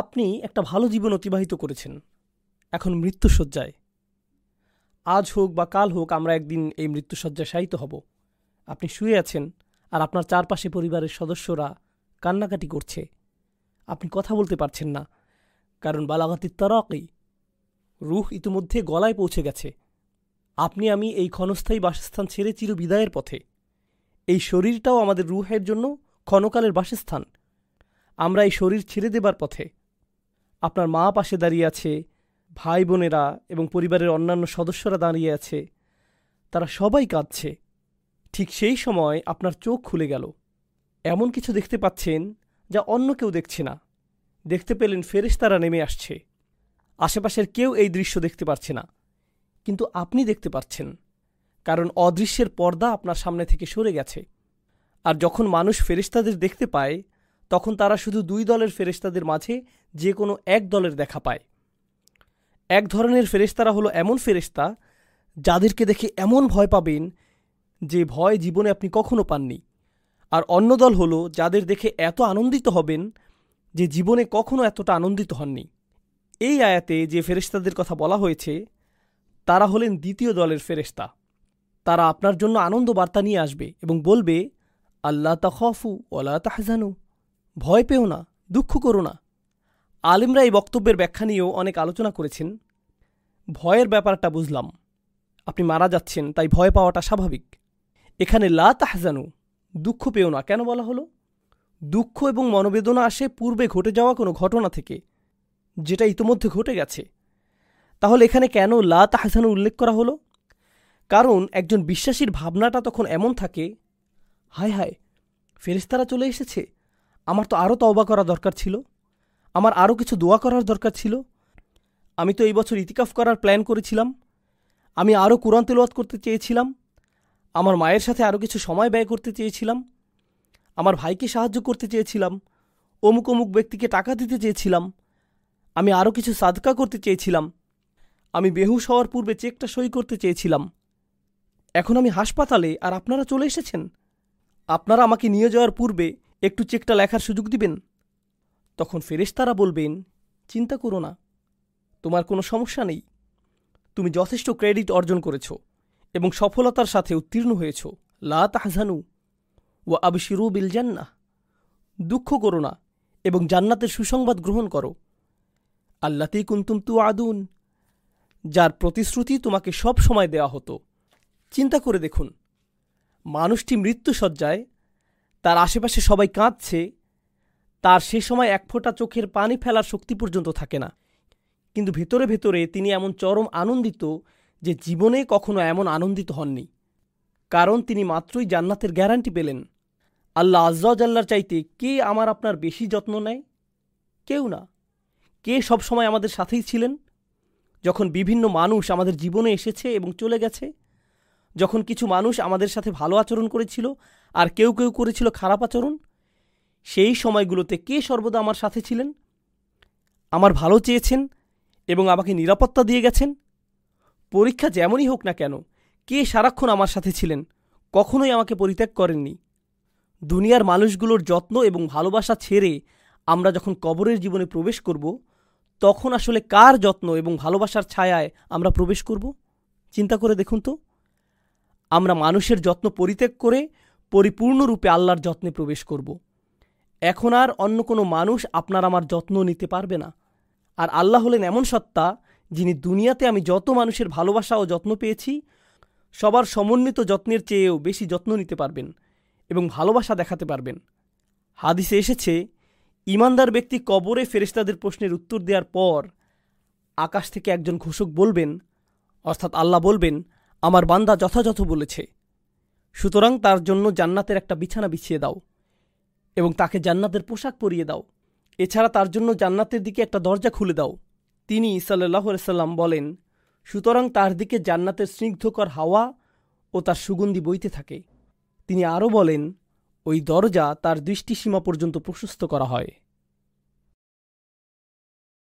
আপনি একটা ভালো জীবন অতিবাহিত করেছেন। এখন মৃত্যুসজ্জায় আজ হোক বা কাল হোক, আমরা একদিন এই মৃত্যুসজ্জায় শায়িত হব। আপনি শুয়ে আছেন, আর আপনার চারপাশে পরিবারের সদস্যরা কান্নাকাটি করছে। আপনি কথা বলতে পারছেন না, কারণ বালাঘাতির তরকই রুহ ইতিমধ্যে গলায় পৌঁছে গেছে। আপনি, আমি এই ক্ষণস্থায়ী বাসস্থান ছেড়ে চির বিদায়ের পথে। এই শরীরটাও আমাদের রুহের জন্য ক্ষণকালের বাসস্থান। আমরা এই শরীর ছেড়ে দেবার পথে আপনার মা পাশে দাঁড়িয়ে আছে, ভাই বোনেরা এবং পরিবারের অন্যান্য সদস্যরা দাঁড়িয়ে আছে। তারা সবাই কাঁদছে। ঠিক সেই সময় আপনার চোখ খুলে গেল। এমন কিছু দেখতে পাচ্ছেন যা অন্য কেউ দেখছে না। দেখতে পেলেন ফেরেশতারা নেমে আসছে। আশেপাশের কেউ এই দৃশ্য দেখতে পারছে না। কিন্তু আপনি দেখতে পাচ্ছেন কারণ অদৃশ্যের পর্দা আপনার সামনে থেকে সরে গেছে। আর যখন মানুষ ফেরেশতাদের দেখতে পায় তখন তারা শুধু দুই দলের ফেরেস্তাদের মাঝে যে কোনো এক দলের দেখা পায়। এক ধরনের ফেরেশতারা হলো এমন ফেরেশতা যাদেরকে দেখে এমন ভয় পাবেন যে ভয় জীবনে আপনি কখনো পাননি। আর অন্য দল হলো যাদের দেখে এত আনন্দিত হবেন যে জীবনে কখনো এতটা আনন্দিত হননি। এই আয়াতে যে ফেরেশতাদের কথা বলা হয়েছে, তারা হলেন দ্বিতীয় দলের ফেরেশতা। তারা আপনার জন্য আনন্দ বার্তা নিয়ে আসবে এবং বলবে আল্লাহ তাহফু ওলা তাহজানু। ভয় পেও না, দুঃখ করো না। আলিমরা এই বক্তব্যের ব্যাখ্যা নিয়েও অনেক আলোচনা করেছেন। ভয়ের ব্যাপারটা বুঝলাম। আপনি মারা যাচ্ছেন, তাই ভয় পাওয়াটা স্বাভাবিক। এখানে লা তাহজানু, দুঃখ পেও না, কেন বলা হলো? দুঃখ এবং মনোবেদনা আসে পূর্বে ঘটে যাওয়া কোনো ঘটনা থেকে, যেটা ইতোমধ্যে ঘটে গেছে। তাহলে এখানে কেন লা তাহজানু উল্লেখ করা হলো? কারণ একজন বিশ্বাসীর ভাবনাটা তখন এমন থাকে, হায় হায় ফেরিস্তারা চলে এসেছে? আমার তো আরও তওবা করা দরকার ছিল। আমার আরও কিছু দোয়া করার দরকার ছিল। আমি তো এই বছর ইতিকাফ করার প্ল্যান করেছিলাম। আমি আরও কোরআন তেলোয়াত করতে চেয়েছিলাম। আমার মায়ের সাথে আরও কিছু সময় ব্যয় করতে চেয়েছিলাম। আমার ভাইকে সাহায্য করতে চেয়েছিলাম। অমুক অমুক ব্যক্তিকে টাকা দিতে চেয়েছিলাম। আমি আরও কিছু সাদকা করতে চেয়েছিলাম। আমি বেহুশ হওয়ার পূর্বে চেকটা সই করতে চেয়েছিলাম। এখন আমি হাসপাতালে, আর আপনারা চলে এসেছেন? আপনারা আমাকে নিয়ে যাওয়ার পূর্বে একটু চেকটা লেখার সুযোগ দিবেন? তখন ফেরেশতারা বলবেন, চিন্তা করো না, তোমার কোনো সমস্যা নেই। তুমি যথেষ্ট ক্রেডিট অর্জন করেছ এবং সফলতার সাথে উত্তীর্ণ হয়েছ। লা তাহজানু ও আবিশিরু বিল জান্না দুঃখ করো না এবং জান্নাতের সুসংবাদ গ্রহণ করো। আল্লাতেই কুন্তুম তু আদুন যার প্রতিশ্রুতি তোমাকে সব সময় দেওয়া হতো। চিন্তা করে দেখুন, মানুষটি মৃত্যুসজ্জায় তার আশেপাশে সবাই কাঁদছে। তার সে সময় এক ফোঁটা চোখের পানি ফেলার শক্তি পর্যন্ত থাকে না। কিন্তু ভেতরে ভেতরে তিনি এমন চরম আনন্দিত যে জীবনে কখনো এমন আনন্দিত হননি। কারণ তিনি মাত্রই জান্নাতের গ্যারান্টি পেলেন। আল্লাহ আজ্লার চাইতে কে আমার আপনার বেশি যত্ন নেয়? কেউ না। কে সবসময় আমাদের সাথেই ছিলেন? যখন বিভিন্ন মানুষ আমাদের জীবনে এসেছে এবং চলে গেছে? যখন কিছু মানুষ আমাদের সাথে ভালো আচরণ করেছিল আর কেউ কেউ করেছিল খারাপ আচরণ? সেই সময়গুলোতে কে সর্বদা আমার সাথে ছিলেন? আমার ভালো চেয়েছেন এবং আমাকে নিরাপত্তা দিয়ে গেছেন? পরীক্ষা যেমনই হোক না কেন, কে সারাক্ষণ আমার সাথে ছিলেন? কখনোই আমাকে পরিত্যাগ করেননি। দুনিয়ার মানুষগুলোর যত্ন এবং ভালোবাসা ছেড়ে আমরা যখন কবরের জীবনে প্রবেশ করব, তখন আসলে কার যত্ন এবং ভালোবাসার ছায়ায় আমরা প্রবেশ করব? চিন্তা করে দেখুন তো। আমরা মানুষের যত্ন পরিত্যাগ করে পরিপূর্ণরূপে আল্লাহর যত্নে প্রবেশ করব। এখন আর অন্য কোনো মানুষ আপনার আমার যত্ন নিতে পারবে না। আর আল্লাহ হলেন এমন সত্তা, যিনি দুনিয়াতে আমি যত মানুষের ভালোবাসা ও যত্ন পেয়েছি, সবার সমন্বিত যত্নের চেয়েও বেশি যত্ন নিতে পারবেন এবং ভালোবাসা দেখাতে পারবেন। হাদিসে এসেছে, ইমানদার ব্যক্তি কবরে ফেরেস্তাদের প্রশ্নের উত্তর দেওয়ার পর আকাশ থেকে একজন ঘোষক বলবেন, অর্থাৎ আল্লাহ বলবেন, আমার বান্দা যথাযথ বলেছে। সুতরাং তার জন্য জান্নাতের একটা বিছানা বিছিয়ে দাও এবং তাকে জান্নাতের পোশাক পরিয়ে দাও। এছাড়া তার জন্য জান্নাতের দিকে একটা দরজা খুলে দাও। তিনি সাল্লাহ সাল্লাম বলেন, সুতরাং তার দিকে জান্নাতের স্নিগ্ধকর হাওয়া ও তার সুগন্ধি বইতে থাকে। তিনি আরও বলেন, ওই দরজা তার দৃষ্টিসীমা পর্যন্ত প্রশস্ত করা হয়।